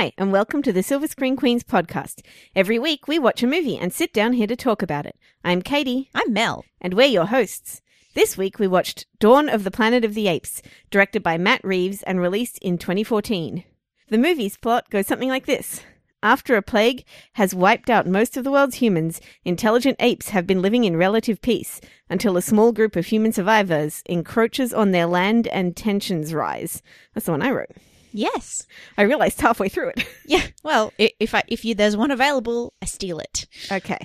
Hi, and welcome to the Silver Screen Queens podcast. Every week we watch a movie and sit down here to talk about it. I'm Katie, I'm Mel. and we're your hosts. This week we watched Dawn of the Planet of the Apes, directed by Matt Reeves and released in 2014. The movie's plot goes something like this. After a plague has wiped out most of the world's humans, intelligent apes have been living in relative peace until a small group of human survivors encroaches on their land and tensions rise. That's the one I wrote. Yes. I realized halfway through it. Yeah. Well, i- if I if you there's one available, I steal it. okay.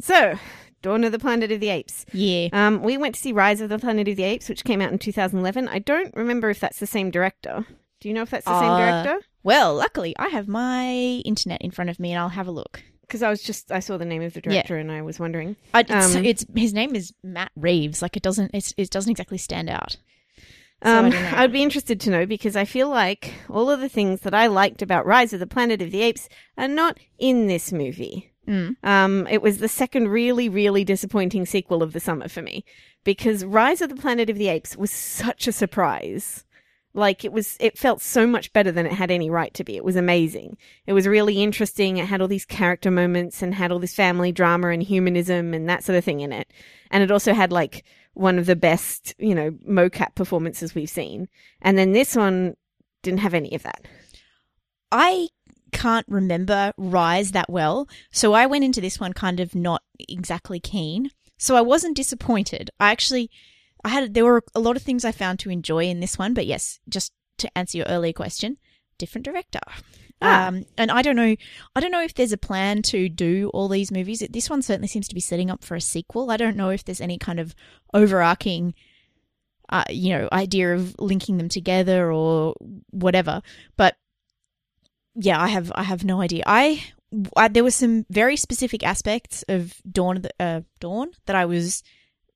So, Dawn of the Planet of the Apes. Yeah. Um, we went to see Rise of the Planet of the Apes, which came out in 2011. I don't remember if that's the same director. Do you know if that's the same Uh, director? Well, luckily I have my internet in front of me, and I'll have a look. Because I was just I saw the name of the director and I was wondering. I, it's, Um, it's his name is Matt Reeves. Like it doesn't it's, it doesn't exactly stand out. So I Um. I'd be interested to know because I feel like all of the things that I liked about Rise of the Planet of the Apes are not in this movie. Mm. Um, it was the second really, really disappointing sequel of the summer for me because Rise of the Planet of the Apes was such a surprise. Like it was, it felt so much better than it had any right to be. It was amazing. It was really interesting. It had all these character moments and had all this family drama and humanism and that sort of thing in it. And it also had like one of the best, you know, mocap performances we've seen. And then this one didn't have any of that. I can't remember Rise that well, so I went into this one kind of not exactly keen. So I wasn't disappointed. I actually, I had there were a lot of things I found to enjoy in this one, but yes, just to answer your earlier question, different director. Ah. Um, and I don't know, I don't know if there's a plan to do all these movies. This one certainly seems to be setting up for a sequel. I don't know if there's any kind of overarching, uh, you know, idea of linking them together or whatever. But yeah, I have I have no idea. I, I there were some very specific aspects of Dawn uh, Dawn that I was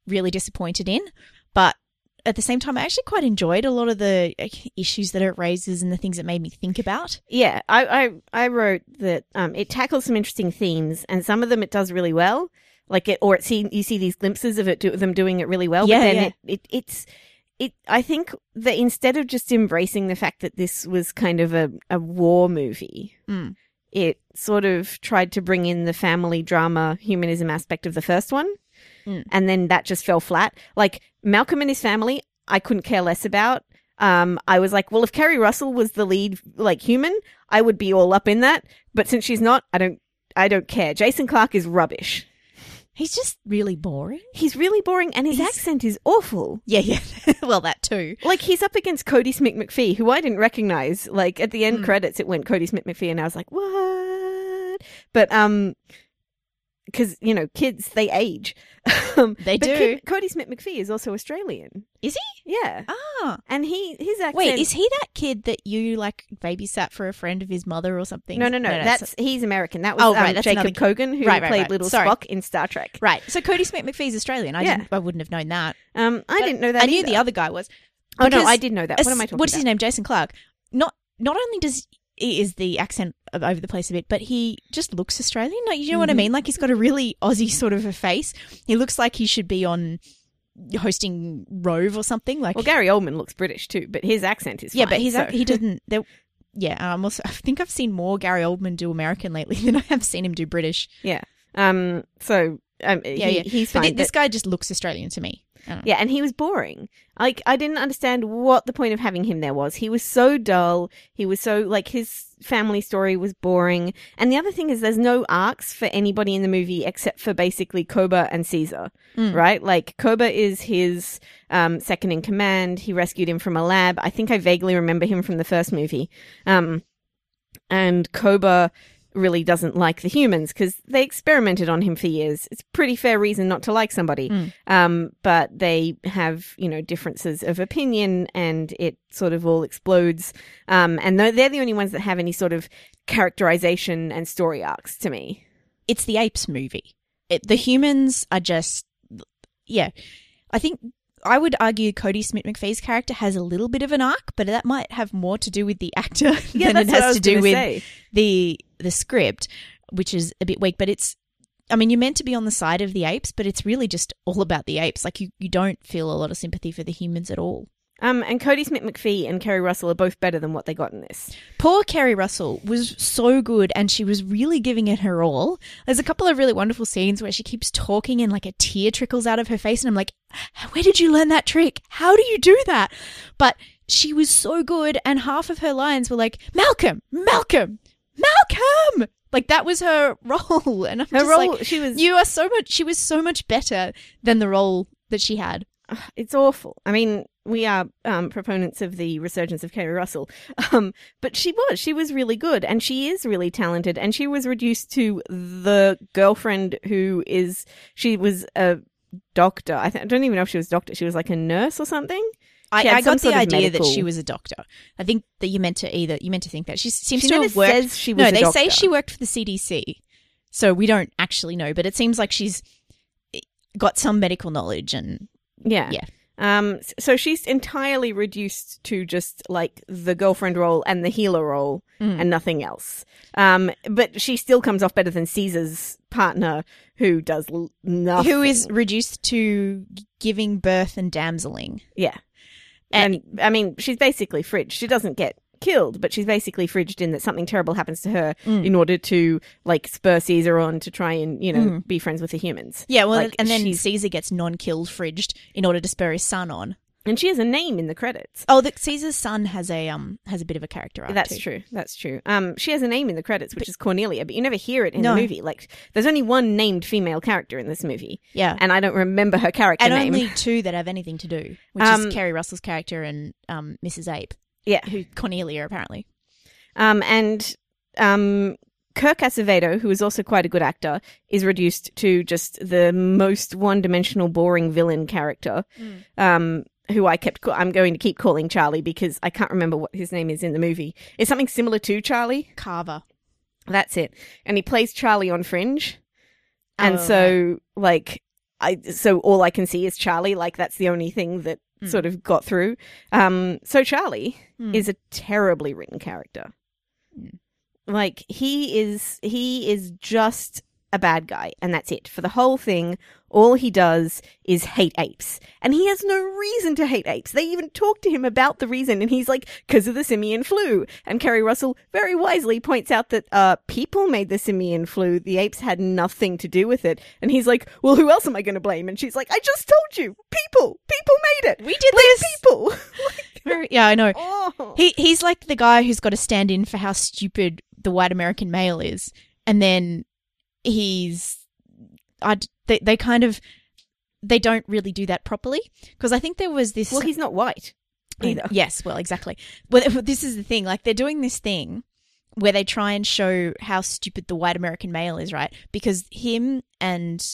really disappointed in, but at the same time, I actually quite enjoyed a lot of the issues that it raises and the things it made me think about. Yeah, I, I, I wrote that um, it tackles some interesting themes, and some of them it does really well. Like it, or it see you see these glimpses of it, do, them doing it really well. Yeah, but then yeah. It, it, it's, it. I think that instead of just embracing the fact that this was kind of a, a war movie, Mm. it sort of tried to bring in the family drama humanism aspect of the first one, Mm. and then that just fell flat. Like Malcolm and his family, I couldn't care less about. Um, I was like, well, if Keri Russell was the lead, like human, I would be all up in that. But since she's not, I don't, I don't care. Jason Clarke is rubbish. He's just really boring. He's really boring, and his He's- accent is awful. Yeah, yeah. well, that too. Like he's up against Cody Smith McPhee, who I didn't recognize. Like at the end Mm. credits, it went Cody Smith McPhee, and I was like, what? But um, because you know, kids they age. um, They do. Kid- Cody Smith McPhee is also Australian. Is he? Yeah, Ah, and he his accent. wait, is he that kid that you like babysat for a friend of his mother or something? no, no, no, so- That's he's American. That was Oh, um, right, that's Jacob Kogan, who Right, right, played right. little Sorry. Spock in Star Trek. right. So Cody Smith McPhee's Australian. I Yeah. didn't. I wouldn't have known that. Um, I But didn't know that. I knew either. the other guy was. Oh no, I did know that. What am I talking about? What's about? his name? Jason Clarke. Not not only does is the accent over the place a bit, but he just looks Australian. Like you know what I Mhm. mean? Like he's got a really Aussie sort of a face. He looks like he should be on hosting Rove or something. Like Well, Gary Oldman looks British too, but his accent is yeah, fine, but he's so- he doesn't. Yeah, um, also, I think I've seen more Gary Oldman do American lately than I have seen him do British. yeah. Um. So um, Yeah, he, yeah. he's But fine. thi- this guy just looks Australian to me. Yeah, and he was boring. Like I didn't understand what the point of having him there was. He was so dull. He was so like his family story was boring. And the other thing is there's no arcs for anybody in the movie except for basically Koba and Caesar, Mm. right? Like Koba is his um, second in command. He rescued him from a lab. I think I vaguely remember him from the first movie. Um, and Koba really doesn't like the humans because they experimented on him for years. It's a pretty fair reason not to like somebody. Mm. Um, but they have, you know, differences of opinion and it sort of all explodes. Um, and they're, the only ones that have any sort of characterization and story arcs to me. it's the apes movie. It, the humans are just, yeah. I think I would argue Cody Smith McPhee's character has a little bit of an arc, but that might have more to do with the actor than it has to do with the the script, which is a bit weak. But it's, I mean, you're meant to be on the side of the apes, but it's really just all about the apes. Like you, you don't feel a lot of sympathy for the humans at all. Um, and Cody Smith McPhee and Keri Russell are both better than what they got in this. Poor Keri Russell was so good and she was really giving it her all. There's a couple of really wonderful scenes where she keeps talking and like a tear trickles out of her face and I'm like, where did you learn that trick? How do you do that? But she was so good and half of her lines were like, Malcolm, Malcolm, Malcolm! Like that was her role. And I'm Her just role, like, she was. you are so much, she was so much better than the role that she had. it's awful. I mean, we are um, proponents of the resurgence of Keri Russell, um, but she was. She was really good, and she is really talented. And she was reduced to the girlfriend who is. She was a doctor. I, th- I don't even know if she was a doctor. She was like a nurse or something. I, I got the idea that she was a doctor. I think that you meant to either you meant to think that she seems She to have worked. says she was no, they say she worked for the CDC, so we don't actually know. But it seems like she's got some medical knowledge, and Yeah. Yeah. Um, so she's entirely reduced to just like the girlfriend role and the healer role Mm. and nothing else. Um, but she still comes off better than Caesar's partner who does l- nothing. who is reduced to giving birth and damseling. Yeah. And, I mean, she's basically fridged. She doesn't get killed, but she's basically fridged in that something terrible happens to her Mm. in order to like spur Caesar on to try and, you know, Mm. be friends with the humans. Yeah, well, Like, and then she's- Caesar gets non-killed fridged in order to spur his son on. And she has a name in the credits. Oh, the Caesar's son has a um has a bit of a character arc. That's too. true. That's true. Um, she has a name in the credits, which is Cornelia, but you never hear it in No. the movie. Like, there's only one named female character in this movie, Yeah, and I don't remember her character and name. only two that have anything to do, which Um, is Keri Russell's character and um Mrs. Ape, Yeah. who Cornelia apparently. Um, and um, Kirk Acevedo, who is also quite a good actor, is reduced to just the most one-dimensional, boring villain character. Um, who I kept, I'm going to keep calling Charlie because I can't remember what his name is in the movie. It's something similar to Charlie. Carver. That's it. And he plays Charlie on Fringe. And Oh, so, like, I, so all I can see is Charlie. Like, that's the only thing that Mm. sort of got through. Um, so Charlie Mm. is a terribly written character. Mm. Like, he is, he is just a bad guy. And that's it. For the whole thing, all he does is hate apes. And he has no reason to hate apes. They even talk to him about the reason. And he's like, because of the simian flu. And Kerry Russell very wisely points out that uh, people made the simian flu. The apes had nothing to do with it. And he's like, well, who else am I going to blame? And she's like, I just told you. People. People made it. We did Blame this. people. Very- yeah, I know. oh. He he's like the guy who's got to stand in for how stupid the white American male is, and then he's, I they they kind of they don't really do that properly because I think there was this. well, he's not white either. Yes, well, exactly. Well, this is the thing. Like they're doing this thing where they try and show how stupid the white American male is, right? Because him and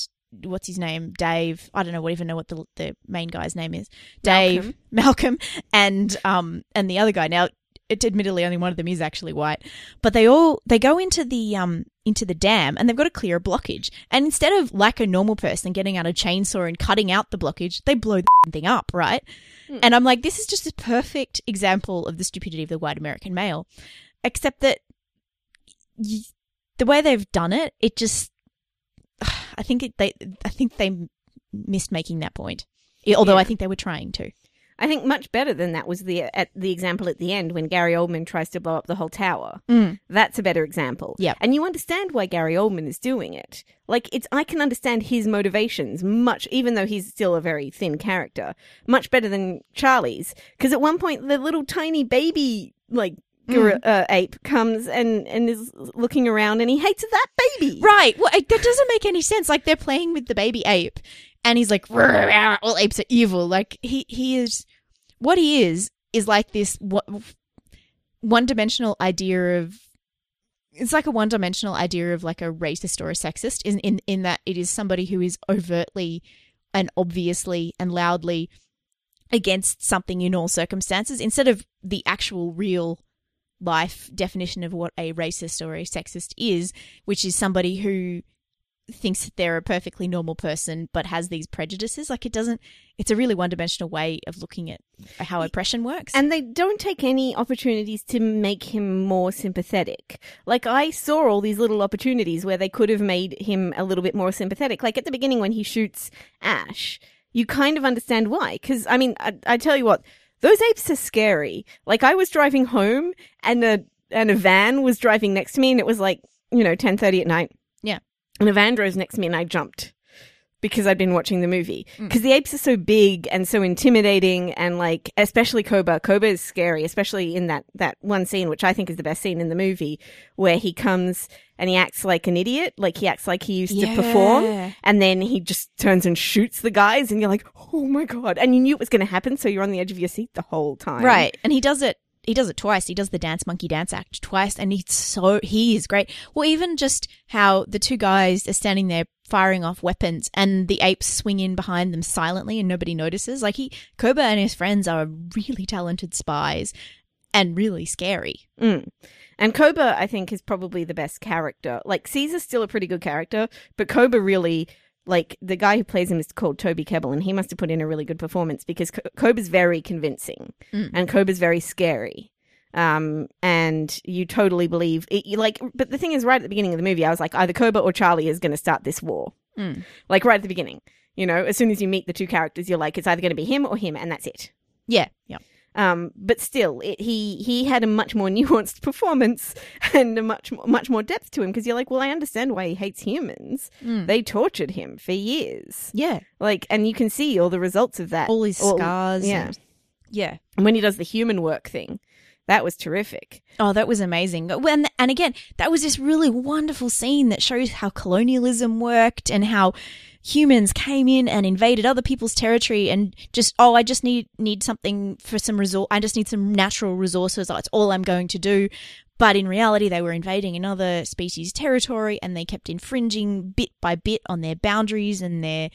what's his name, Dave. I don't know. Even know what the the main guy's name is. Dave, Malcolm. Malcolm, and um and the other guy. Now, it admittedly only one of them is actually white, but they all they go into the um into the dam and they've got to clear a blockage. And instead of like a normal person getting out a chainsaw and cutting out the blockage, they blow the thing up, right? And I'm like, this is just a perfect example of the stupidity of the white American male, except that y- the way they've done it, it just, I think it, they, I think they missed making that point. Although Yeah. I think they were trying to. I think much better than that was the at the example at the end when Gary Oldman tries to blow up the whole tower. That's a better example. Yep. And you understand why Gary Oldman is doing it. Like it's I can understand his motivations much even though he's still a very thin character, much better than Charlie's because at one point the little tiny baby like gor- uh, ape comes and and is looking around and he hates that baby. Right. Well, it, that doesn't make any sense. Like they're playing with the baby ape, and he's like, "Rrr, "All apes are evil." Like he he is, what he is is like this one dimensional idea of. It's like a one dimensional idea of like a racist or a sexist in, in in that it is somebody who is overtly and obviously and loudly against something in all circumstances instead of the actual real life definition of what a racist or a sexist is, which is somebody who thinks that they're a perfectly normal person but has these prejudices. Like it doesn't, it's a really one dimensional way of looking at how oppression works. And they don't take any opportunities to make him more sympathetic. Like, I saw all these little opportunities where they could have made him a little bit more sympathetic. Like, at the beginning when he shoots Ash, you kind of understand why. Because, I mean, I, I tell you what, those apes are scary. Like I was driving home and a and a van was driving next to me and it was like, you know, 10:30 at night. Yeah. And a van drove next to me and I jumped because I'd been watching the movie. Mm. Because the apes are so big and so intimidating and like especially Koba. Koba is scary, especially in that that one scene which I think is the best scene in the movie where he comes and he acts like an idiot, like he acts like he used to perform and then he just turns and shoots the guys and you're like, "Oh my god." And you knew it was going to happen, so you're on the edge of your seat the whole time. Right. And he does it he does it twice. He does the dance monkey dance act twice and he's so he is great. Well even just how the two guys are standing there firing off weapons and the apes swing in behind them silently and nobody notices. Like he Koba and his friends are really talented spies and really scary. Mm. And Koba, I think, is probably the best character. Like Caesar's still a pretty good character, but Koba really, like the guy who plays him is called Toby Kebbell, and he must have put in a really good performance because Ko- Koba's very convincing Mm. and Koba's very scary. Um, and you totally believe it, like, but the thing is, right at the beginning of the movie, I was like, either Koba or Charlie is going to start this war. Mm. Like right at the beginning, you know, as soon as you meet the two characters, you're like, it's either going to be him or him, and that's it. Yeah. Yeah. Um, but still, it, he he had a much more nuanced performance and a much more, much more depth to him because you're like, well, I understand why he hates humans. Mm. They tortured him for years, Yeah. like, and you can see all the results of that. All his All- scars. yeah. and- yeah. And when he does the human work thing, that was terrific. Oh, that was amazing. When and again, that was this really wonderful scene that shows how colonialism worked and how humans came in and invaded other people's territory and just oh, I just need need something for some resort. I just need some natural resources. That's all I'm going to do. But in reality, they were invading another species' territory and they kept infringing bit by bit on their boundaries and their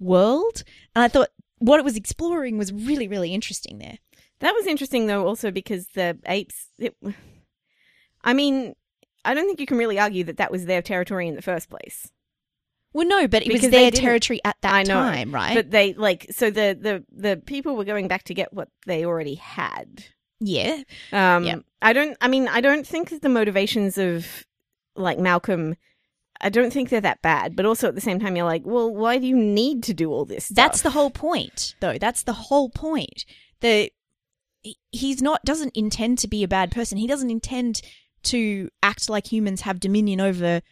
world. And I thought what it was exploring was really, really interesting there. That was interesting though, also because the apes. It, I mean, I don't think you can really argue that that was their territory in the first place. Well, no, but it Because was their territory at that know, time, right? But they like so the the the people were going back to get what they already had. yeah. Um, Yeah. I don't. I mean, I don't think that the motivations of like Malcolm. I don't think they're that bad, but also at the same time, you're like, well, why do you need to do all this? Stuff? That's the whole point, though. That's the whole point. The he's not doesn't intend to be a bad person. He doesn't intend to act like humans have dominion over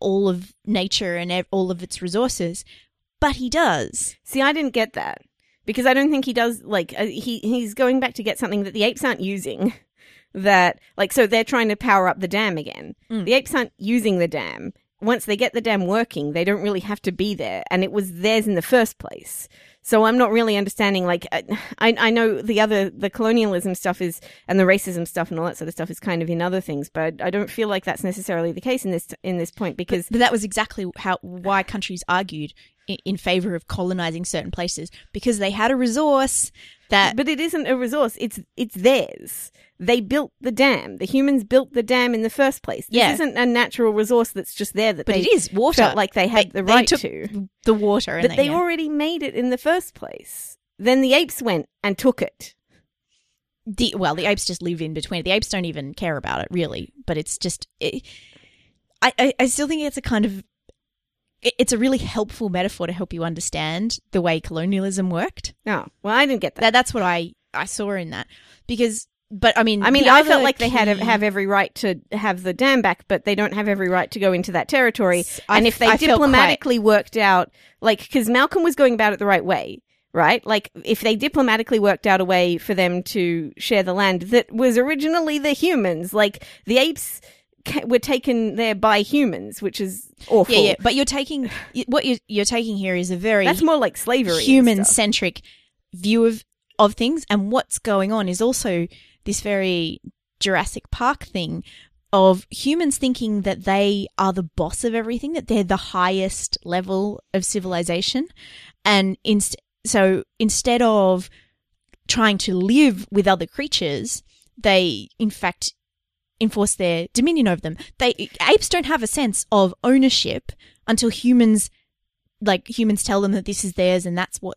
all of nature and ev- all of its resources, but he does. See, I didn't get that because I don't think he does. Like, uh, he he's going back to get something that the apes aren't using. That like, so they're trying to power up the dam again. Mm. The apes aren't using the dam. Once they get the dam working, they don't really have to be there, and it was theirs in the first place. So I'm not really understanding. Like, I I I know the other the colonialism stuff is and the racism stuff and all that sort of stuff is kind of in other things, but I don't feel like that's necessarily the case in this in this point because But that was exactly how why countries argued in favor of colonizing certain places because they had a resource that But it isn't a resource. It's it's theirs. They built the dam. The humans built the dam in the first place. This Yeah. isn't a natural resource that's just there that but they it is water. felt like they had the right took to. the water, and But they yeah. already made it in the first place. Then the apes went and took it. the well the apes just live in between the apes don't even care about it really but it's just it, I, I i still think it's a kind of it's a really helpful metaphor to help you understand the way colonialism worked Oh, well, I didn't get that. that that's what i i saw in that because but i mean I mean, I felt like they had key- have every right to have the dam back, but they don't have every right to go into that territory. I and if they I diplomatically worked out, like, because Malcolm was going about it the right way, right? Like, if they diplomatically worked out a way for them to share the land that was originally the humans, like the apes were taken there by humans, which is awful. yeah yeah but you're taking what you're, you're taking here is a very That's more like slavery. human centric view of of things and what's going on is also this very Jurassic Park thing of humans thinking that they are the boss of everything that they're the highest level of civilization and inst- so instead of trying to live with other creatures they in fact enforce their dominion over them they apes don't have a sense of ownership until humans like humans tell them that this is theirs and that's what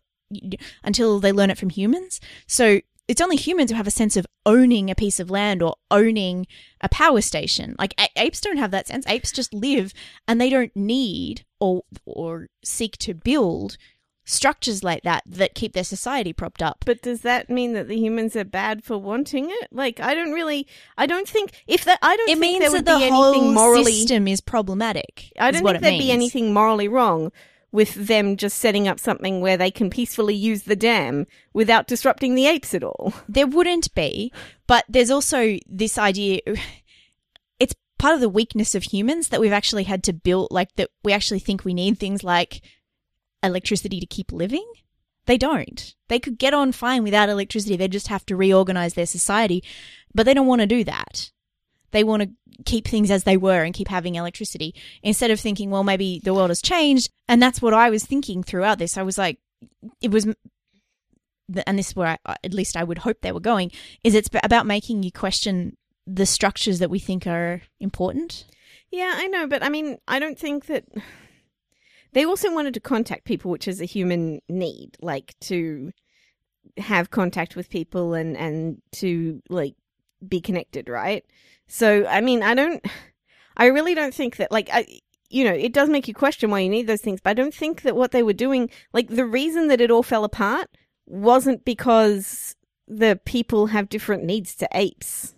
until they learn it from humans. So it's only humans who have a sense of owning a piece of land or owning a power station. Like a- apes don't have that sense. Apes just live and they don't need or or seek to build structures like that that keep their society propped up. But does that mean that the humans are bad for wanting it? Like, I don't really, I don't think if that, I don't It think means there that the be whole anything morally. system is problematic. I don't think there'd be anything morally wrong with them just setting up something where they can peacefully use the dam without disrupting the apes at all. There wouldn't be, but there's also this idea. It's part of the weakness of humans that we've actually had to build, like that we actually think we need things like electricity to keep living. They don't. They could get on fine without electricity. They just have to reorganize their society, but they don't want to do that. They want to keep things as they were and keep having electricity instead of thinking, well, maybe the world has changed. And that's what I was thinking throughout this. I was like, it was and this is where I, at least I would hope they were going, is it's about making you question the structures that we think are important. Yeah, I know, but I mean, I don't think that they also wanted to contact people, which is a human need, like to have contact with people and and to like be connected, right? So, I mean, I don't I really don't think that like I you know, it does make you question why you need those things, but I don't think that what they were doing, like the reason that it all fell apart wasn't because the people have different needs to apes.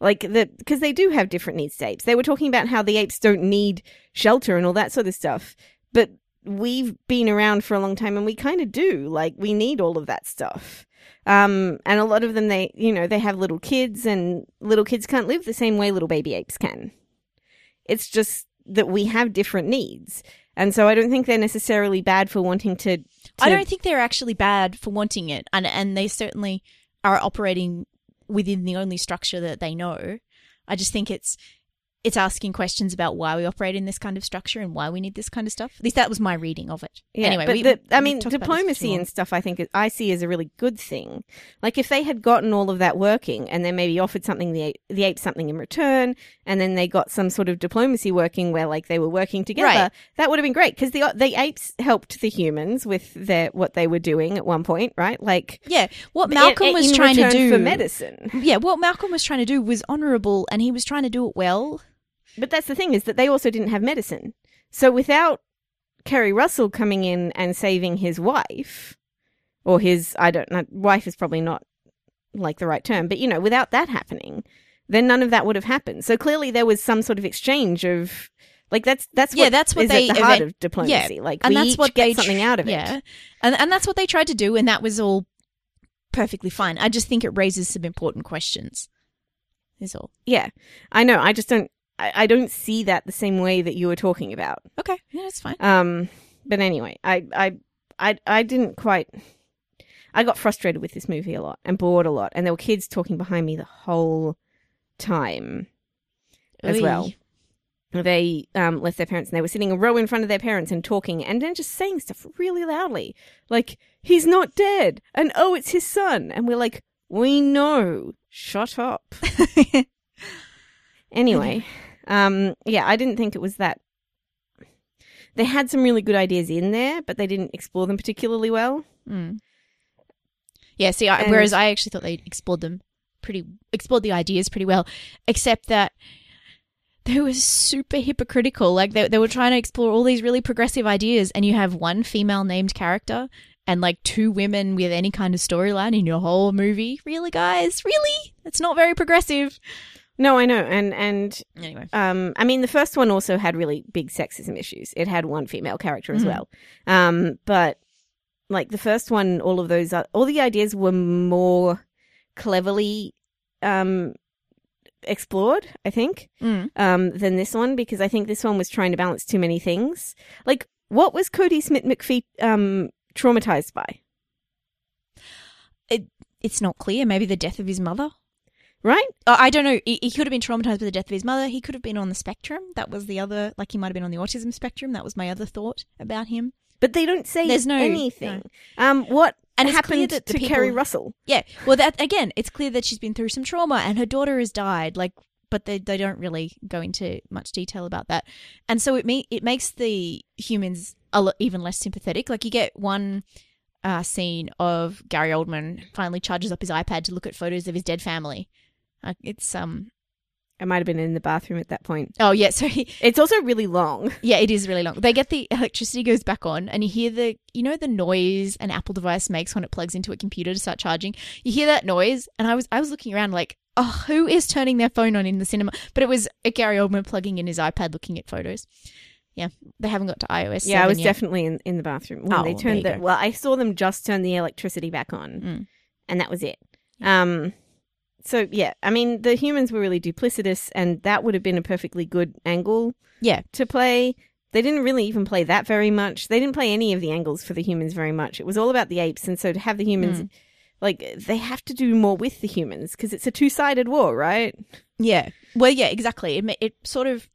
Like the because they do have different needs to apes. They were talking about how the apes don't need shelter and all that sort of stuff. But we've been around for a long time and we kind of do. Like we need all of that stuff. Um, and a lot of them, they, you know, they have little kids and little kids can't live the same way little baby apes can. It's just that we have different needs. And so I don't think they're necessarily bad for wanting to. to I don't think they're actually bad for wanting it, and and they certainly are operating within the only structure that they know. I just think it's it's asking questions about why we operate in this kind of structure and why we need this kind of stuff. At least that was my reading of it. Yeah, anyway, but we, the, I mean, talked about this for too diplomacy and stuff. I think I see as a really good thing. Like if they had gotten all of that working, and then maybe offered something the ape- the apes something in return, and then they got some sort of diplomacy working where like they were working together, Right. that would have been great because the the apes helped the humans with their what they were doing at one point, right? Like yeah, what Malcolm in was trying to do for medicine. Yeah, what Malcolm was trying to do was honourable, and he was trying to do it well. But that's the thing is that they also didn't have medicine. So without Keri Russell coming in and saving his wife, or his, I don't know, wife is probably not like the right term, but you know, without that happening, then none of that would have happened. So clearly there was some sort of exchange of, like that's that's what Yeah, that's what is they at the heart of diplomacy. Yeah, like and we that's what get they something out of it. Yeah, and and that's what they tried to do, and that was all perfectly fine. I just think it raises some important questions. Is all. Yeah, I know. I just don't. I, I don't see that the same way that you were talking about. Okay, yeah, that's fine. Um, but anyway, I, I, I, I didn't quite. I got frustrated with this movie a lot and bored a lot, and there were kids talking behind me the whole time as Oy. well. They um, left their parents and they were sitting a row in front of their parents and talking and then just saying stuff really loudly. Like, he's not dead. And oh, it's his son. And we're like, we know. Shut up. Anyway, um, yeah, I didn't think it was that. They had some really good ideas in there, but they didn't explore them particularly well. Mm. Yeah. See, I, whereas I actually thought they explored them pretty, explored the ideas pretty well, except that they were super hypocritical. Like they they were trying to explore all these really progressive ideas, and you have one female named character. And like two women with any kind of storyline in your whole movie. Really, guys? Really? That's not very progressive. No, I know, and and Anyway. um, I mean, the first one also had really big sexism issues. It had one female character as Mhm. well, um, but like the first one, all of those, uh, all the ideas were more cleverly um explored. I think. Mm. um, than this one because I think this one was trying to balance too many things. Like, what was Cody Smith McPhee um, traumatized by? It, It's not clear. Maybe the death of his mother. Right? Oh, I don't know. He, he could have been traumatized by the death of his mother. He could have been on the spectrum. That was the other, like he might have been on the autism spectrum. That was my other thought about him. But they don't say There's no- anything. Um, what And happened to people- Keri Russell? Yeah. Well, that again, it's clear that she's been through some trauma and her daughter has died. Like, but they they don't really go into much detail about that. And so it me it makes the humans a lot, even less sympathetic. Like you get one. Uh, scene of Gary Oldman finally charges up his iPad to look at photos of his dead family. Uh, it's um, It might have been in the bathroom at that point. Oh yeah, so he, It's also really long. yeah, it is really long. They get the electricity goes back on, and you hear the you know the noise an Apple device makes when it plugs into a computer to start charging. You hear that noise, and I was I was looking around like, oh, who is turning their phone on in the cinema? But it was a Gary Oldman plugging in his iPad, looking at photos. Yeah, they haven't got to iOS. Yeah, I was yet. definitely in, in the bathroom when Oh, they turned you the. go. Well, I saw them just turn the electricity back on, Mm. and that was it. Um, so yeah, I mean the humans were really duplicitous, and that would have been a perfectly good angle Yeah, to play. They didn't really even play that very much. They didn't play any of the angles for the humans very much. It was all about the apes, and so to have the humans, Mm. like they have to do more with the humans because it's a two sided war, right? Yeah. Well, yeah, exactly. It, it sort of,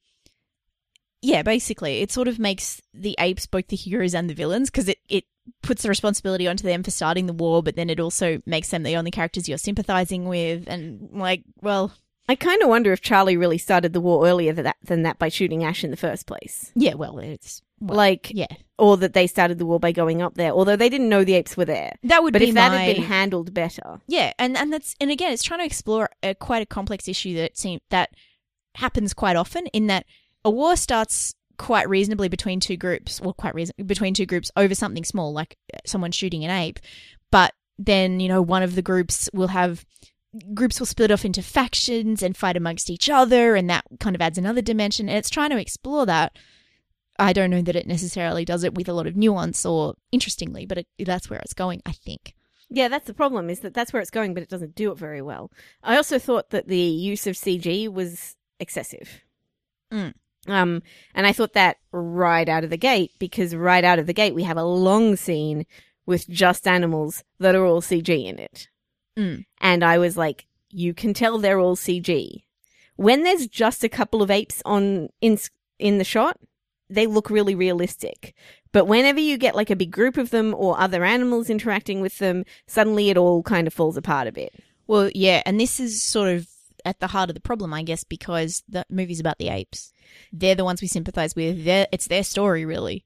yeah, basically, it sort of makes the apes both the heroes and the villains because it, it puts the responsibility onto them for starting the war, but then it also makes them the only characters you're sympathizing with. And, like, well, I kind of wonder if Charlie really started the war earlier than that, than that by shooting Ash in the first place. yeah, well, it's, well, like, yeah. or that they started the war by going up there, although they didn't know the apes were there. That would But be if that my... had been handled better, Yeah, and and that's and again, it's trying to explore a quite a complex issue that seem that happens quite often. In that a war starts quite reasonably between two groups, or quite reason between two groups over something small, like uh, someone shooting an ape, but then you know one of the groups will have groups will split off into factions and fight amongst each other, and that kind of adds another dimension. And it's trying to explore that. I don't know that it necessarily does it with a lot of nuance or interestingly, but it, that's where it's going, I think. yeah, that's the problem. Is that that's where it's going, but it doesn't do it very well. I also thought that the use of CG was excessive. Mm. Um, and I thought that right out of the gate, because right out of the gate we have a long scene with just animals that are all CG in it. Mm. And I was like, you can tell they're all CG. When there's just a couple of apes on in in the shot, they look really realistic. But whenever you get like a big group of them or other animals interacting with them, suddenly it all kind of falls apart a bit. Well, yeah, and this is sort of at the heart of the problem, I guess, because the movie's about the apes. They're the ones we sympathize with. They're, it's their story, really.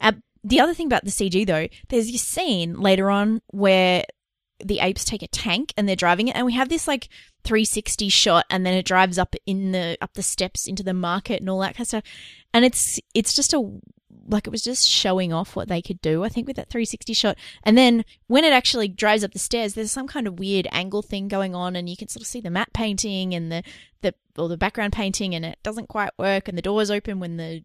Uh, the other thing about the CG, though, there's this scene later on where the apes take a tank and they're driving it, and we have this like 360 shot, and then it drives up in the up the steps into the market and all that kind of stuff. And it's it's just a like it was just showing off what they could do. I think with that 360 shot, and then when it actually drives up the stairs, there's some kind of weird angle thing going on, and you can sort of see the matte painting and the the or the background painting, and it doesn't quite work, and the doors open when the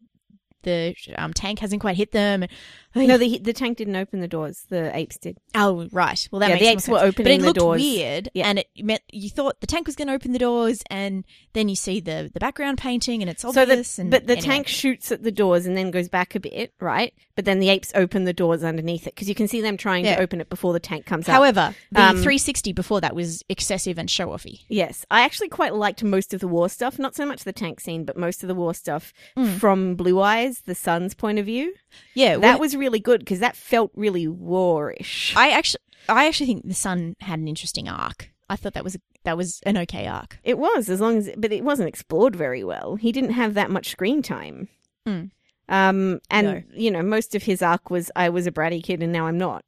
the um, tank hasn't quite hit them. No, the the tank didn't open the doors. The apes did. Oh, right. Well, that Yeah, makes the apes were opening but it looked doors. weird, Yeah. and it meant you thought the tank was going to open the doors, and then you see the the background painting, and it's So obvious. the, and but the anyway. tank shoots at the doors and then goes back a bit, right? But then the apes open the doors underneath it because you can see them trying Yeah. to open it before the tank comes up. However, the Um, 360 before that was excessive and show offy. Yes, I actually quite liked most of the war stuff. Not so much the tank scene, but most of the war stuff Mm. from Blue Eyes, the son's point of view. Yeah, That was really good because that felt really warish. I actually, I actually think the son had an interesting arc. I thought that was that was an okay arc. It was, as long as, but it wasn't explored very well. He didn't have that much screen time. Mm. Um, and No. you know, most of his arc was I was a bratty kid and now I'm not.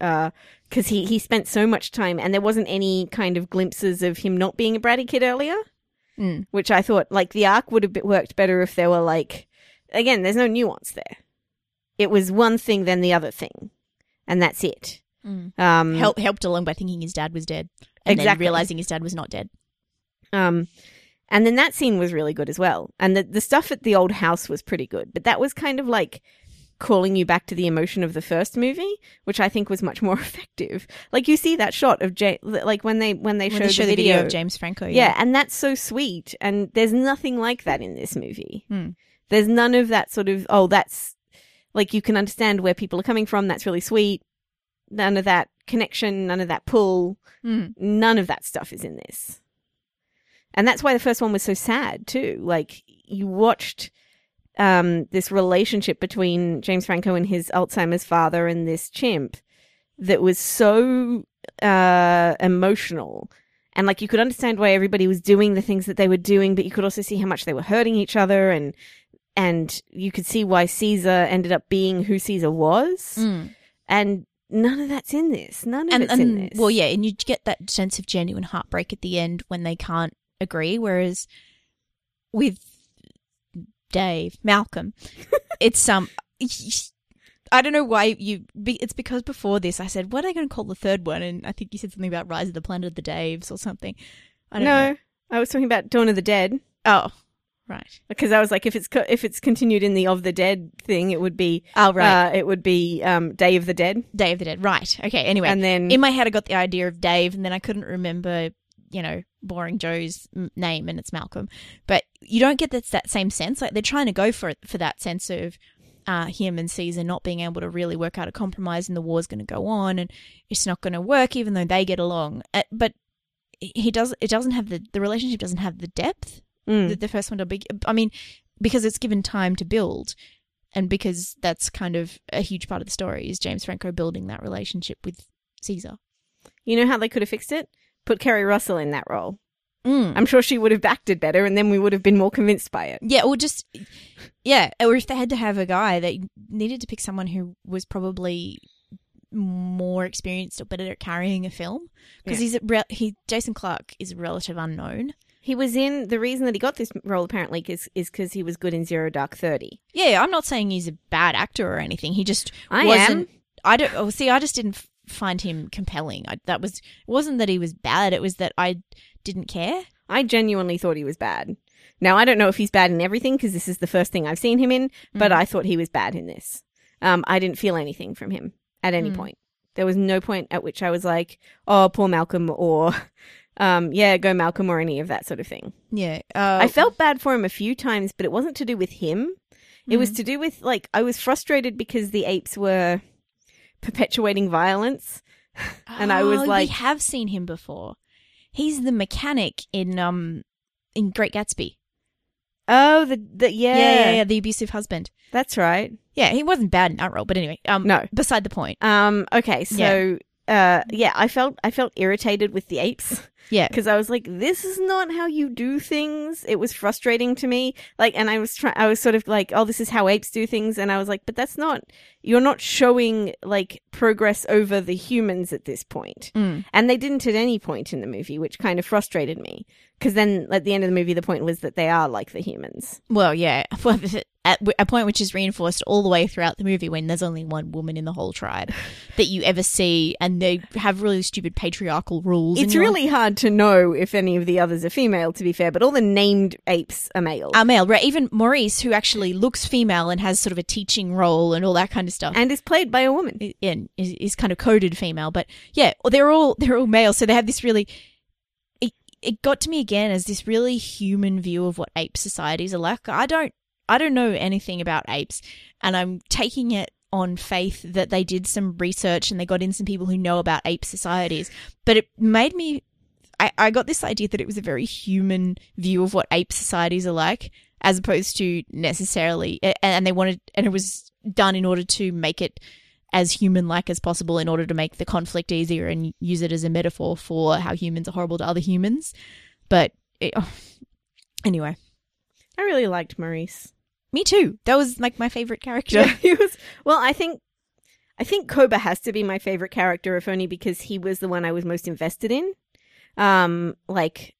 Uh, because he he spent so much time, and there wasn't any kind of glimpses of him not being a bratty kid earlier. Mm. Which I thought, like, the arc would have worked better if there were like, again, there's no nuance there. It was one thing, then the other thing, and that's it. Mm. Um, Help, helped along by thinking his dad was dead, and then Exactly. realizing his dad was not dead. Um, and then that scene was really good as well. And the the stuff at the old house was pretty good, but that was kind of like calling you back to the emotion of the first movie, which I think was much more effective. Like you see that shot of Jay, like when they when they When show, they show the, video, of James Franco, yeah. and that's so sweet. And there's nothing like that in this movie. Hmm. There's none of that sort of oh, that's like you can understand where people are coming from. That's really sweet. None of that connection. None of that pull. Mm. None of that stuff is in this. And that's why the first one was so sad too. Like you watched um, this relationship between James Franco and his Alzheimer's father and this chimp that was so uh, emotional. And like you could understand why everybody was doing the things that they were doing, but you could also see how much they were hurting each other and and you could see why Caesar ended up being who Caesar was. Mm. And none of that's in this. None of and, it's in and this. well, yeah, and you get that sense of genuine heartbreak at the end when they can't agree. Whereas with Dave Malcolm, it's um, I don't know why you. be- It's because before this, I said, "What are they going to call the third one?" And I think you said something about Rise of the Planet of the Daves or something. I don't no, know. I was talking about Dawn of the Dead Oh, right. because I was like, if it's co- if it's continued in the of the dead thing, it would be Oh, right. uh, it would be um, Day of the Dead, Day of the Dead. Right. Okay. Anyway, and then in my head, I got the idea of Dave, and then I couldn't remember, you know, Boring Joe's name, and it's Malcolm. But you don't get that, that same sense. Like they're trying to go for it for that sense of uh, him and Caesar not being able to really work out a compromise, and the war's going to go on, and it's not going to work, even though they get along. Uh, but he does. It doesn't have the the relationship doesn't have the depth Mm. that the first one to be, I mean, because it's given time to build. And because that's kind of a huge part of the story is James Franco building that relationship with Caesar. you know how they could have fixed it? Put Keri Russell in that role. Mm. I'm sure she would have acted better, and then we would have been more convinced by it. Yeah, or just yeah, or if they had to have a guy, they needed to pick someone who was probably more experienced or better at carrying a film because Yeah. he's a re- he Jason Clarke is a relative unknown. He was in the reason that he got this role apparently is is because he was good in Zero Dark Thirty. Yeah, I'm not saying he's a bad actor or anything. He just I wasn't. am. I don't. Oh, see, I just didn't find him compelling. I, that was it wasn't that he was bad. It was that I didn't care. I genuinely thought he was bad. Now I don't know if he's bad in everything because this is the first thing I've seen him in, but Mm. I thought he was bad in this. Um, I didn't feel anything from him at any Mm. point. There was no point at which I was like, "Oh, poor Malcolm," or um, "Yeah, go Malcolm," or any of that sort of thing. Yeah, uh, I felt bad for him a few times, but it wasn't to do with him. It was Mm. to do with like I was frustrated because the apes were perpetuating violence. and I was Oh, like- we have seen him before. He's the mechanic in um in Great Gatsby. Oh, the the yeah, yeah, yeah, yeah the abusive husband. that's right. Yeah, he wasn't bad in that role, but anyway, um, No. beside the point. Um. Okay. So. Uh. Yeah. I felt. I felt irritated with the apes Yeah, because I was like, "This is not how you do things." It was frustrating to me. Like, and I was trying. I was sort of like, "Oh, this is how apes do things," and I was like, "But that's not. You're not showing like progress over the humans at this point." Mm. And they didn't at any point in the movie, which kind of frustrated me. Because then at the end of the movie, the point was that they are like the humans. Well, yeah, well, at a point which is reinforced all the way throughout the movie when there's only one woman in the whole tribe that you ever see, and they have really stupid patriarchal rules. It's really hard to know if any of the others are female, to be fair, but all the named apes are male. are male, right? Even Maurice, who actually looks female and has sort of a teaching role and all that kind of stuff. and is played by a woman. and is, kind of coded female, but yeah, they're all they're all male, so they have this really. It got to me again as this really human view of what ape societies are like. I don't I don't know anything about apes, and I'm taking it on faith that they did some research and they got in some people who know about ape societies. But it made me. I, I got this idea that it was a very human view of what ape societies are like, as opposed to necessarily, and they wanted, and it was done in order to make it as human like as possible in order to make the conflict easier and use it as a metaphor for how humans are horrible to other humans. But it, oh, anyway, I really liked Maurice. Me too. That was like my favorite character. Yeah, he was. Well, I think, I think Koba has to be my favorite character, if only because he was the one I was most invested in. Um, like,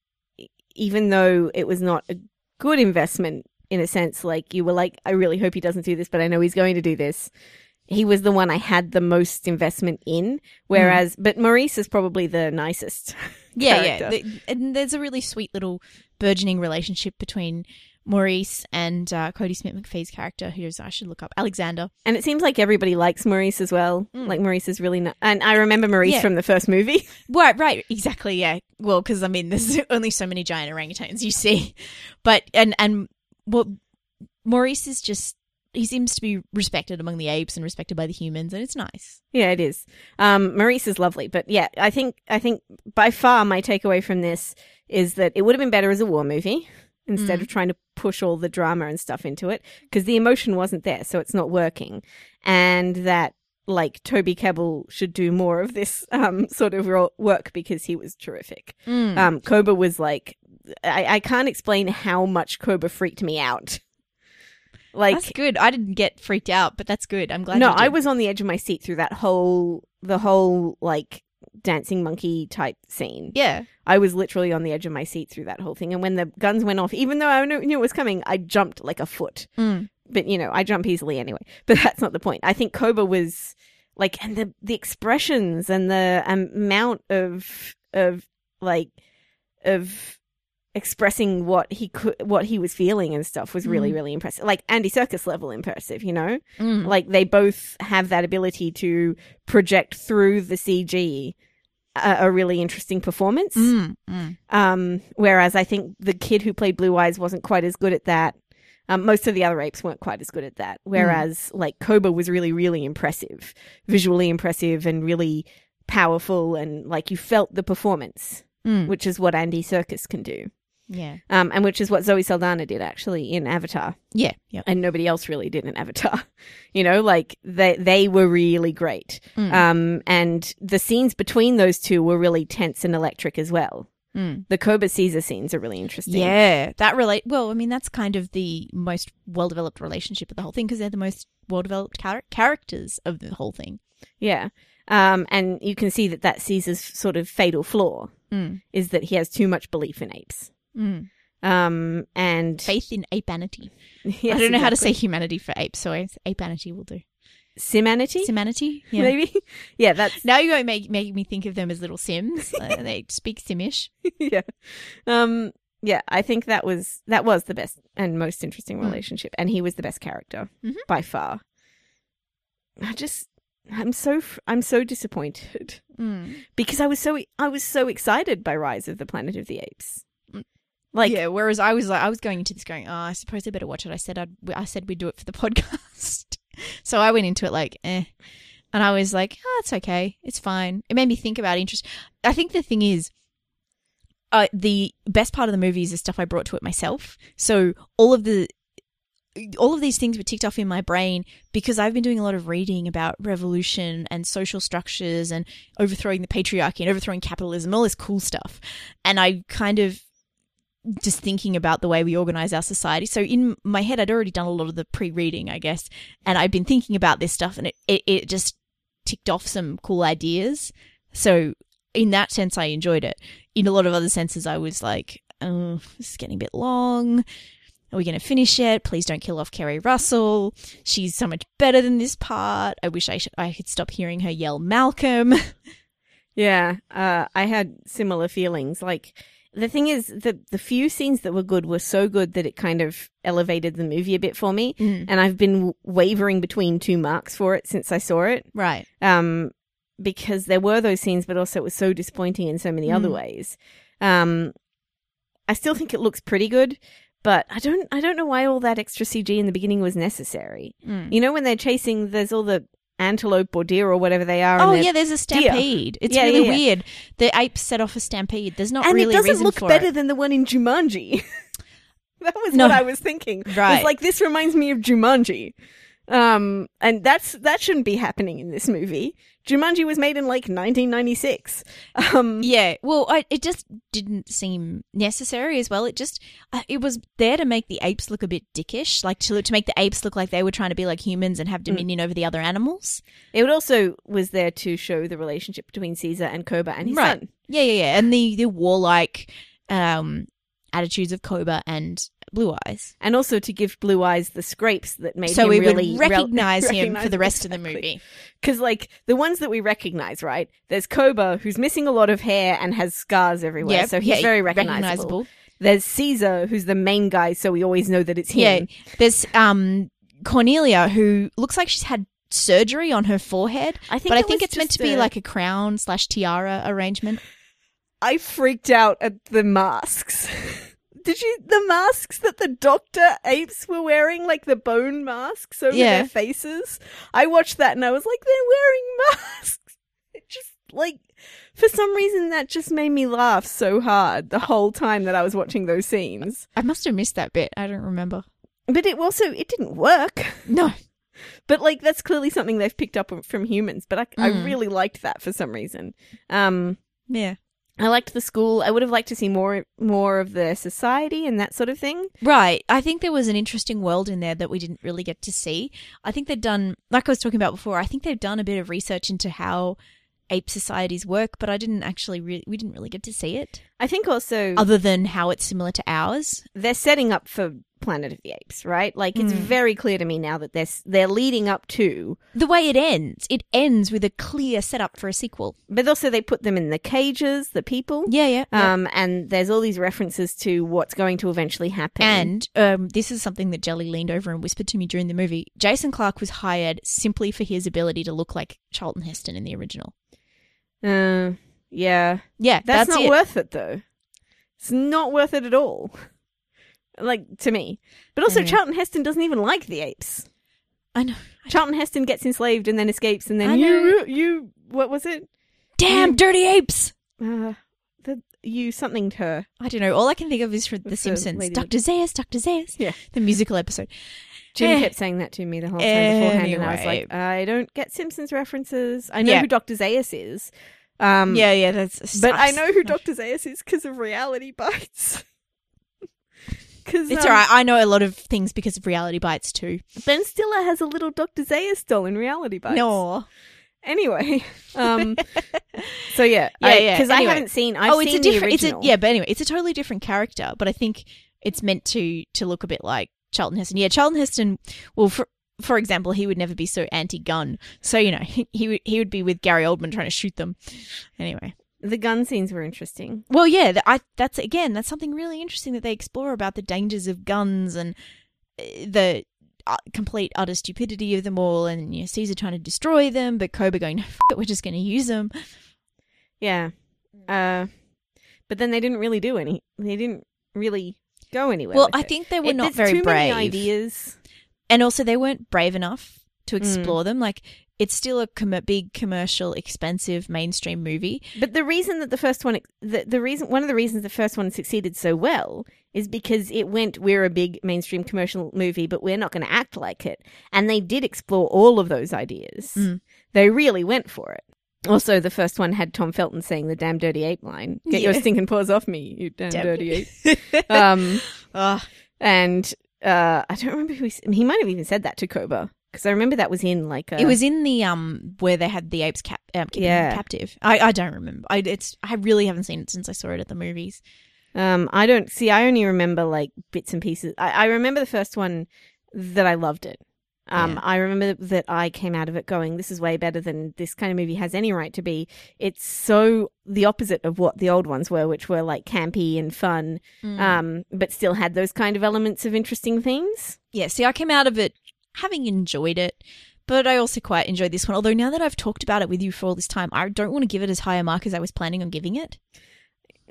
even though it was not a good investment in a sense, like you were like, I really hope he doesn't do this, but I know he's going to do this. He was the one I had the most investment in, whereas, but Maurice is probably the nicest. yeah, yeah. The- and there's a really sweet little burgeoning relationship between Maurice and uh, Cody Smith McPhee's character, who's I should look up Alexander. And it seems like everybody likes Maurice as well. Mm. Like Maurice is really, ni- and I remember Maurice Yeah. from the first movie. Right, right, exactly. Yeah. Well, because I mean, there's only so many giant orangutans you see, but and and what Maurice is just he seems to be respected among the apes and respected by the humans, and it's nice. Yeah, it is. Um, Maurice is lovely, but yeah, I think I think by far my takeaway from this is that it would have been better as a war movie instead Mm. of trying to push all the drama and stuff into it because the emotion wasn't there, so it's not working, and that like Toby Kebbell should do more of this um sort of work because he was terrific. Mm. Um, Koba was like, I, I can't explain how much Koba freaked me out. Like that's good. I didn't get freaked out, but that's good. I'm glad. no, I was on the edge of my seat through that whole the whole like dancing monkey type scene. Yeah. I was literally on the edge of my seat through that whole thing. And when the guns went off, even though I knew, knew it was coming, I jumped like a foot. Mm. But you know, I jump easily anyway. But that's not the point. I think Koba was like, and the the expressions and the amount of of like of expressing what he could what he was feeling and stuff was really Mm. really impressive like Andy Serkis level impressive you know Mm. like they both have that ability to project through the cg a, a really interesting performance Mm. Mm. um whereas i think the kid who played blue eyes wasn't quite as good at that um, most of the other apes weren't quite as good at that whereas like koba was really really impressive visually impressive and really powerful and like you felt the performance Mm. which is what Andy Serkis can do Yeah. um, and which is what zoe saldana did actually in avatar Yeah. Yeah. and nobody else really did in Avatar. You know, like they they were really great. Mm. Um, and the scenes between those two were really tense and electric as well. Mm. The Koba Caesar scenes are really interesting. Yeah, that relate. Well, I mean, that's kind of the most well-developed relationship of the whole thing because they're the most well-developed char- characters of the whole thing. yeah. Um, and you can see that that Caesar's sort of fatal flaw Mm. is that he has too much belief in apes. Mm. Um, and Faith in apeanity. Yes, I don't know how to say humanity for apes, so apeanity will do. simanity, Simanity. Yeah. maybe. yeah, that's Now you're make, making me think of them as little Sims. uh, they speak Simish. yeah. Um yeah, I think that was that was the best and most interesting Mm. relationship and he was the best character Mhm. by far. I just I'm so I'm so disappointed Mm. because I was so I was so excited by Rise of the Planet of the Apes. Like yeah, whereas I was like, I was going into this going, oh, I suppose I better watch it. I said I'd, I said we'd do it for the podcast, so I went into it like, eh, and I was like, oh, it's okay, it's fine. It made me think about interest. I think the thing is, uh, the best part of the movie is the stuff I brought to it myself. So all of the all of these things were ticked off in my brain because I've been doing a lot of reading about revolution and social structures and overthrowing the patriarchy and overthrowing capitalism, all this cool stuff. And I kind of just thinking about the way we organize our society. So in my head, I'd already done a lot of the pre-reading, I guess, and I've been thinking about this stuff, and it it, it just ticked off some cool ideas. So in that sense, I enjoyed it. In a lot of other senses, I was like, oh, this is getting a bit long. Are we going to finish it? Please don't kill off Keri Russell. She's so much better than this part. I wish I should, I could stop hearing her yell Malcolm. yeah, uh I had similar feelings like the thing is the the few scenes that were good were so good that it kind of elevated the movie a bit for me Mm. and I've been wavering between two marks for it since I saw it. Right. um, because there were those scenes, but also it was so disappointing in so many other Mm. ways. Um, I still think it looks pretty good, but I don't, I don't know why all that extra CG in the beginning was necessary. Mm. You know, when they're chasing, there's all the antelope or deer or whatever they are. Oh yeah, there's a stampede. It's Yeah, really yeah, yeah. weird. The apes set off a stampede. There's not really. and really it doesn't look better it. than the one in Jumanji. that was No. what I was thinking. Right. It's like this reminds me of Jumanji. Um, and that's that shouldn't be happening in this movie. Jumanji was made in like 1996. Um, Yeah, well, I, it just didn't seem necessary as well. It just uh, it was there to make the apes look a bit dickish, like to to make the apes look like they were trying to be like humans and have Mm. dominion over the other animals. It also was there to show the relationship between Caesar and Koba and his Right. son. Yeah, yeah, yeah, and the the warlike um attitudes of Koba and Blue Eyes. And also to give Blue Eyes the scrapes that made so him we really would recognize him for the rest of the movie. Because, like, the ones that we recognize, right? There's Koba, who's missing a lot of hair and has scars everywhere, Yeah, so he's yeah, very recognizable. recognizable. There's Caesar, who's the main guy, so we always know that it's him. Yeah, there's um Cornelia who looks like she's had surgery on her forehead, I think but I think it's meant to be a- like a crown slash tiara arrangement. I freaked out at the masks. Did you the masks that the doctor apes were wearing, like the bone masks over Yeah. their faces? I watched that and I was like, they're wearing masks. It just like for some reason that just made me laugh so hard the whole time that I was watching those scenes. I must have missed that bit. I don't remember. But it also it didn't work. No. But like that's clearly something they've picked up from humans. But I, I Mm. really liked that for some reason. Um, Yeah. I liked the school. I would have liked to see more more of the society and that sort of thing. Right. I think there was an interesting world in there that we didn't really get to see. I think they've done, like I was talking about before, I think they've done a bit of research into how ape societies work, but I didn't actually really we didn't really get to see it I think also other than how it's similar to ours. they're setting up for Planet of the Apes, right? Like it's Mm. very clear to me now that they're they're leading up to, The way it ends, it ends with a clear setup for a sequel. but also they put them in the cages, the people. Yeah, yeah. yeah. Um, and there's all these references to what's going to eventually happen. And um, this is something that Jelly leaned over and whispered to me during the movie. Jason Clarke was hired simply for his ability to look like Charlton Heston in the original. uh, yeah, Yeah, that's, that's, not it. worth it though. It's not worth it at all. Like to me, but also Anyway. Charlton Heston doesn't even like the apes. I know. Charlton Heston gets enslaved and then escapes, and then you you what was it? Damn, dirty apes! Uh, the you something to her. I don't know. All I can think of is for The Simpsons. Dr. Zaius, Dr. Zaius. Yeah. The musical episode. Jim Eh. kept saying that to me the whole time beforehand, and I was like, I don't get Simpsons references. I know Yeah. who Doctor Zaius is. Um, yeah, yeah, that's. but I know who Doctor Zaius is because of Reality Bites. Because It's alright. I know a lot of things because of Reality Bites too. Ben Stiller has a little Doctor Zaius doll in Reality Bites. No. Anyway, um, so yeah, Yeah, yeah, Because I haven't seen. I've oh, it's seen a different. It's a yeah, but anyway, it's a totally different character. But I think it's meant to to look a bit like Charlton Heston. Yeah, Charlton Heston. Well, for for example, he would never be so anti-gun. So you know, he he would he would be with Gary Oldman trying to shoot them. Anyway, The gun scenes were interesting. well, yeah, th- I that's again that's something really interesting that they explore about the dangers of guns and uh, the. Uh, complete utter stupidity of them all, and you know Caesar trying to destroy them, but Koba going, "No, f- it, we're just going to use them." Yeah. Uh, but then they didn't really do any. They didn't really go anywhere. Well, I it. think they were It- not very brave. Ideas. and also they weren't brave enough to Mm. explore them. Like it's still a com- big commercial, expensive mainstream movie. But the reason that the first one, the, the reason, one of the reasons the first one succeeded so well is because it went, we're a big mainstream commercial movie, but we're not going to act like it. And they did explore all of those ideas. Mm. They really went for it. Also, the first one had Tom Felton saying the damn dirty ape line. Get your stinking paws off me, you damn, Damn dirty ape. Um, Ugh. and uh, I don't remember who, he, he might have even said that to Koba. Because I remember that was in like a, it was in the um where they had the apes cap- um, keeping Yeah. them captive. I I don't remember. I it's I really haven't seen it since I saw it at the movies. Um, I don't see. I only remember like bits and pieces. I, I remember the first one that I loved it. Um, Yeah. I remember that I came out of it going, "This is way better than this kind of movie has any right to be." It's so the opposite of what the old ones were, which were like campy and fun, Mm. um, but still had those kind of elements of interesting things. yeah. See, I came out of it having enjoyed it. But I also quite enjoyed this one. Although now that I've talked about it with you for all this time, I don't want to give it as high a mark as I was planning on giving it.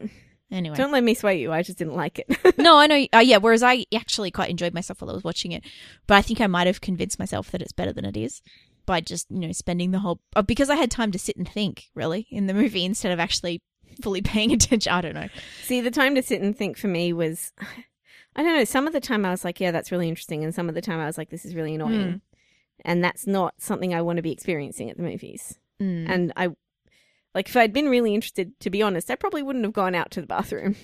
Anyway, Don't let me sway you. I just didn't like it. no, I know. Uh, yeah, whereas I actually quite enjoyed myself while I was watching it, but I think I might have convinced myself that it's better than it is by just you know spending the whole uh, because I had time to sit and think really in the movie instead of actually fully paying attention. I don't know. See, the time to sit and think for me was, I don't know. Some of the time I was like, "Yeah, that's really interesting," and some of the time I was like, "This is really annoying." Hmm. and that's not something I want to be experiencing at the movies. Mm. And I, like, if I'd been really interested, to be honest, I probably wouldn't have gone out to the bathroom.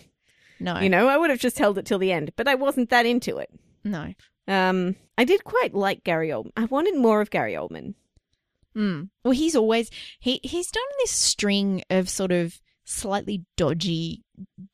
no, You know, I would have just held it till the end. But I wasn't that into it. no. Um, I did quite like Gary Oldman. I wanted more of Gary Oldman. Mm. Well, he's always he he's done this string of sort of slightly dodgy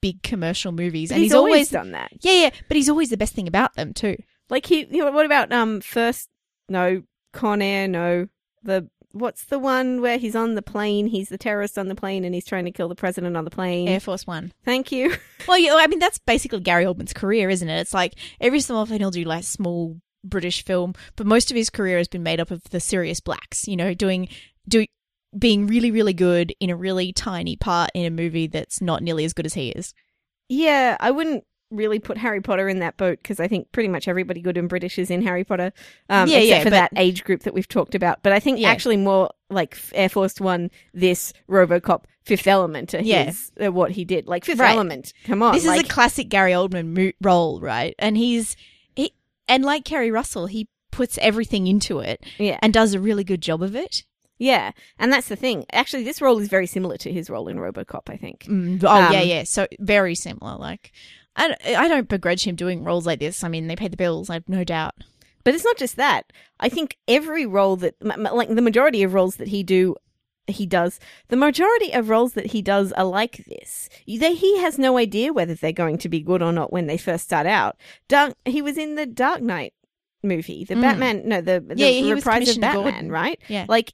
big commercial movies, But and he's, he's, always, always done that. yeah yeah, but he's always the best thing about them too. Like he, you know, what about um first? No, Con Air. No, the what's the one where he's on the plane? He's the terrorist on the plane, and he's trying to kill the president on the plane. Air Force One. Thank you. Well, yeah, I mean that's basically Gary Oldman's career, isn't it? It's like every so often he'll do like small British film, but most of his career has been made up of the Sirius Blacks. You know, doing do being really really good in a really tiny part in a movie that's not nearly as good as he is. Yeah, I wouldn't really put Harry Potter in that boat because I think pretty much everybody good and British is in Harry Potter. Um, Yeah, except yeah, for but- that age group that we've talked about. But I think Yeah. actually more like Air Force One, this RoboCop, Fifth Element to Yeah. uh, what he did. Like Fifth Right. Element, come on, this is like, a classic Gary Oldman mo- role, right? And he's he and like Keri Russell, he puts everything into it yeah, and does a really good job of it. Yeah, and that's the thing. Actually, this role is very similar to his role in RoboCop. I think. Mm, oh Um, yeah, yeah. So very similar. Like I don't, I don't begrudge him doing roles like this. I mean, they pay the bills. I've no doubt. But it's not just that. I think every role that, like the majority of roles that he do he does. The majority of roles that he does are like this. They, he has no idea whether they're going to be good or not when they first start out. Dark, he was in the Dark Knight movie, the Mm. Batman, no, the, the Yeah, he was reprise of Batman, Gordon. right? Yeah. Like,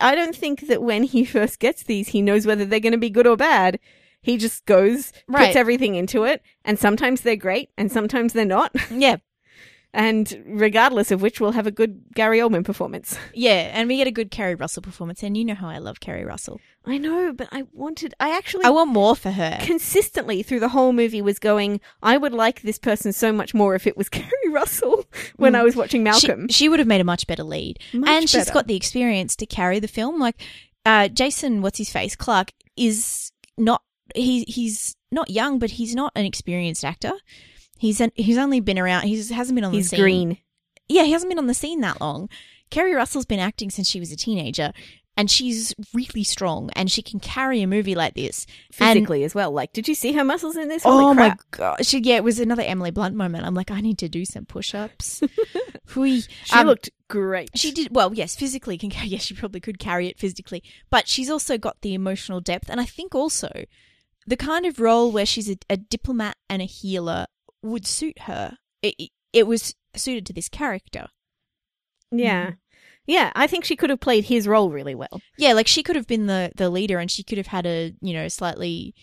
I don't think that when he first gets these, he knows whether they're going to be good or bad. He just goes, Right. puts everything into it, and sometimes they're great, and sometimes they're not. Yeah. And regardless of which, we'll have a good Gary Oldman performance. Yeah. And we get a good Keri Russell performance. And you know how I love Keri Russell. I know, but I wanted, I actually I want more for her. consistently through the whole movie was going, I would like this person so much more if it was Keri Russell when Mm. I was watching Malcolm. She, she would have made a much better lead. Much and she's better. got the experience to carry the film. Like uh, Jason, what's his face, Clarke is not he he's not young, but he's not an experienced actor. He's an, he's only been around. He hasn't been on He's the scene. He's green. Yeah, he hasn't been on the scene that long. Keri Russell's been acting since she was a teenager, and she's really strong, and she can carry a movie like this And- Physically as well. Like, did you see her muscles in this? Holy oh crap. my gosh! Yeah, it was another Emily Blunt moment. I'm like, I need to do some push-ups. She Um, looked great. She did well, yes, physically can carry. Yes, she probably could carry it physically, but she's also got the emotional depth, and I think also the kind of role where she's a, a diplomat and a healer would suit her. It, it, was suited to this character. Yeah. Mm. Yeah, I think she could have played his role really well. Yeah, like she could have been the the leader, and she could have had a you know slightly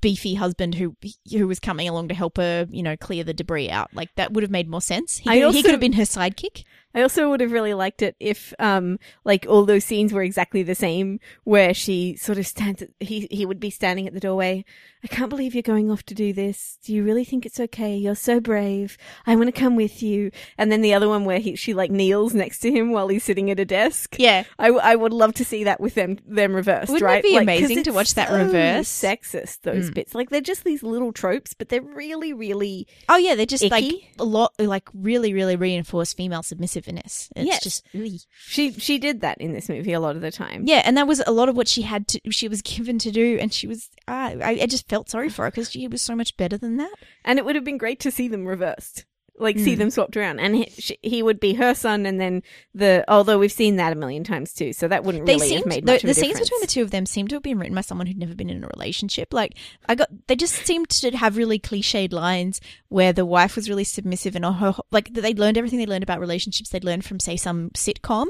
beefy husband who who was coming along to help her, you know, clear the debris out. Like that would have made more sense. He could, he could have been her sidekick. I also would have really liked it if, um, like all those scenes were exactly the same, where she sort of stands. At, he he would be standing at the doorway. I can't believe you're going off to do this. Do you really think it's okay? You're so brave. I want to come with you. And then the other one where he she like kneels next to him while he's sitting at a desk. Yeah, I, w- I would love to see that with them them reversed, Wouldn't it right? be Like, amazing to watch that so reverse? Sexist those Mm. bits, like they're just these little tropes, but they're really, really Oh yeah, they're just like a lot, like really, really reinforce female It's Yes. just ugh. she she did that in this movie a lot of the time. yeah, and that was a lot of what she had to, she was given to do, and she was, ah, I, I just felt sorry for her because she was so much better than that. And it would have been great to see them reversed. Like see Mm. them swapped around, and he, she, he would be her son, and then the. Although we've seen that a million times too, so that wouldn't They really seemed have made the, much the a scenes between the two of them seem to have been written by someone who'd never been in a relationship. Like I got, they just seemed to have really cliched lines where the wife was really submissive and her, like they'd learned everything they learned about relationships. They'd learned from say some sitcom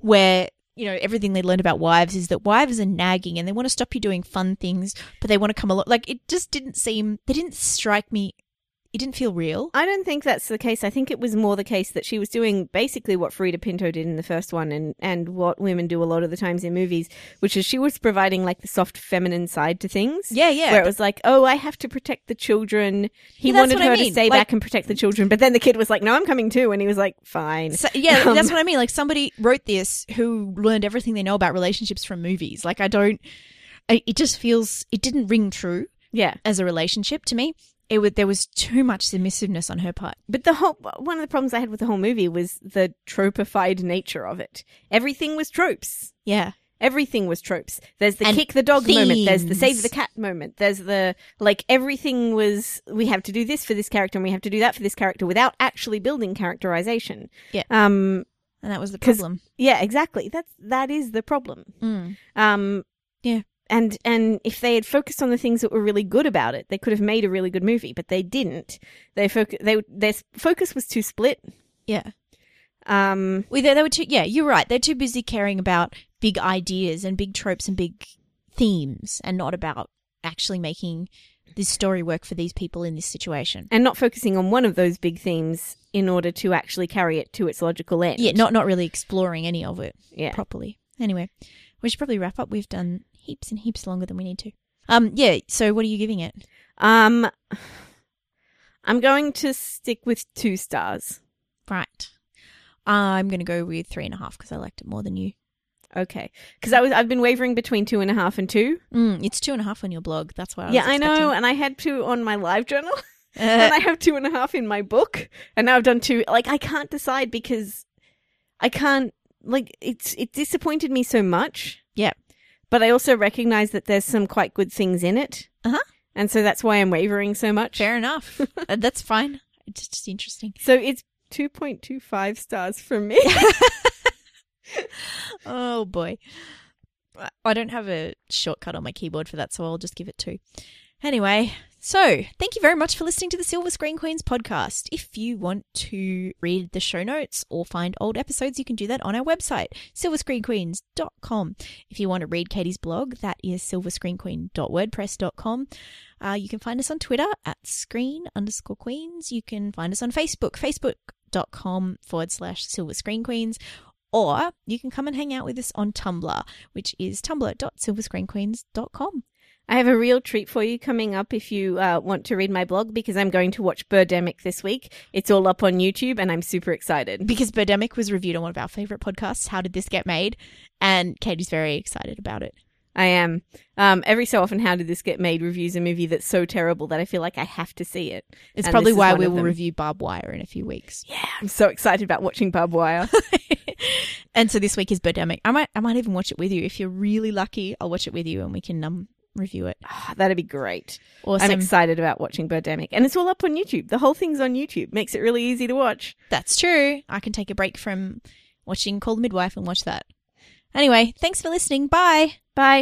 where you know everything they learned about wives is that wives are nagging and they want to stop you doing fun things, but they want to come along. Like it just didn't seem. They didn't strike me. It didn't feel real. I don't think that's the case. I think it was more the case that she was doing basically what Freida Pinto did in the first one and, and what women do a lot of the times in movies, which is she was providing like the soft feminine side to things. Yeah, yeah. Where it was like, oh, I have to protect the children. He Yeah, wanted what I her to stay Like- back and protect the children. But then the kid was like, no, I'm coming too. And he was like, fine. So, yeah, Um, that's what I mean. Like somebody wrote this who learned everything they know about relationships from movies. Like I don't. I, it just feels it didn't ring true Yeah. as a relationship to me. It would there was too much submissiveness on her part. But the whole one of the problems I had with the whole movie was the tropified nature of it. Everything was tropes. Yeah, Everything was tropes. There's the And kick the dog moment. There's the themes. save the cat moment. There's the like everything was we have to do this for this character and we have to do that for this character without actually building characterization. Yeah. Um and that was the 'Cause- problem. yeah, exactly. That's that is the problem. Mm. Um Yeah. And and if they had focused on the things that were really good about it, they could have made a really good movie, but they didn't. They focus they their focus was too split. Yeah, Um well, they, they were too. Yeah, you're right. They're too busy caring about big ideas and big tropes and big themes, and not about actually making this story work for these people in this situation. and not focusing on one of those big themes in order to actually carry it to its logical end. Yeah, not not really exploring any of it. yeah. properly. Anyway, we should probably wrap up. We've done heaps and heaps longer than we need to. Um, yeah. So, what are you giving it? Um, I'm going to stick with two stars. Right. I'm going to go with three and a half because I liked it more than you. Okay, because I was I've been wavering between two and a half and two. Mm, it's two and a half on your blog. That's why. I yeah, I know, and I had two on my live journal, and Uh, I have two and a half in my book, and now I've done two. Like I can't decide because I can't. Like it's it disappointed me so much. But I also recognize that there's some quite good things in it. Uh-huh. and so that's why I'm wavering so much. fair enough. Uh, That's fine. It's just interesting. So it's 2.25 stars from me. Oh boy. I don't have a shortcut on my keyboard for that, so I'll just give it two. Anyway, so thank you very much for listening to the Silver Screen Queens podcast. If you want to read the show notes or find old episodes, you can do that on our website, silverscreenqueens.com. If you want to read Katie's blog, that is silverscreenqueen.wordpress.com. Uh, you can find us on Twitter at screen underscore queens. You can find us on Facebook, facebook.com forward slash silver screen queens. Or you can come and hang out with us on Tumblr, which is tumblr.silverscreenqueens.com. I have a real treat for you coming up if you uh, want to read my blog because I'm going to watch Birdemic this week. It's all up on YouTube and I'm super excited. Because Birdemic was reviewed on one of our favorite podcasts, How Did This Get Made? And Katie's very excited about it. I am. Um, every so often, How Did This Get Made reviews a movie that's so terrible that I feel like I have to see it. It's And probably why we will review Barbed Wire in a few weeks. Yeah, I'm so excited about watching Barbed Wire. and so this week is Birdemic. I might I might even watch it with you. If you're really lucky, I'll watch it with you and we can um review it. Ah, That'd be great. Awesome. I'm excited about watching Birdemic. And it's all up on YouTube. The whole thing's on YouTube. Makes it really easy to watch. That's true. I can take a break from watching Call the Midwife and watch that. Anyway, thanks for listening. Bye. Bye.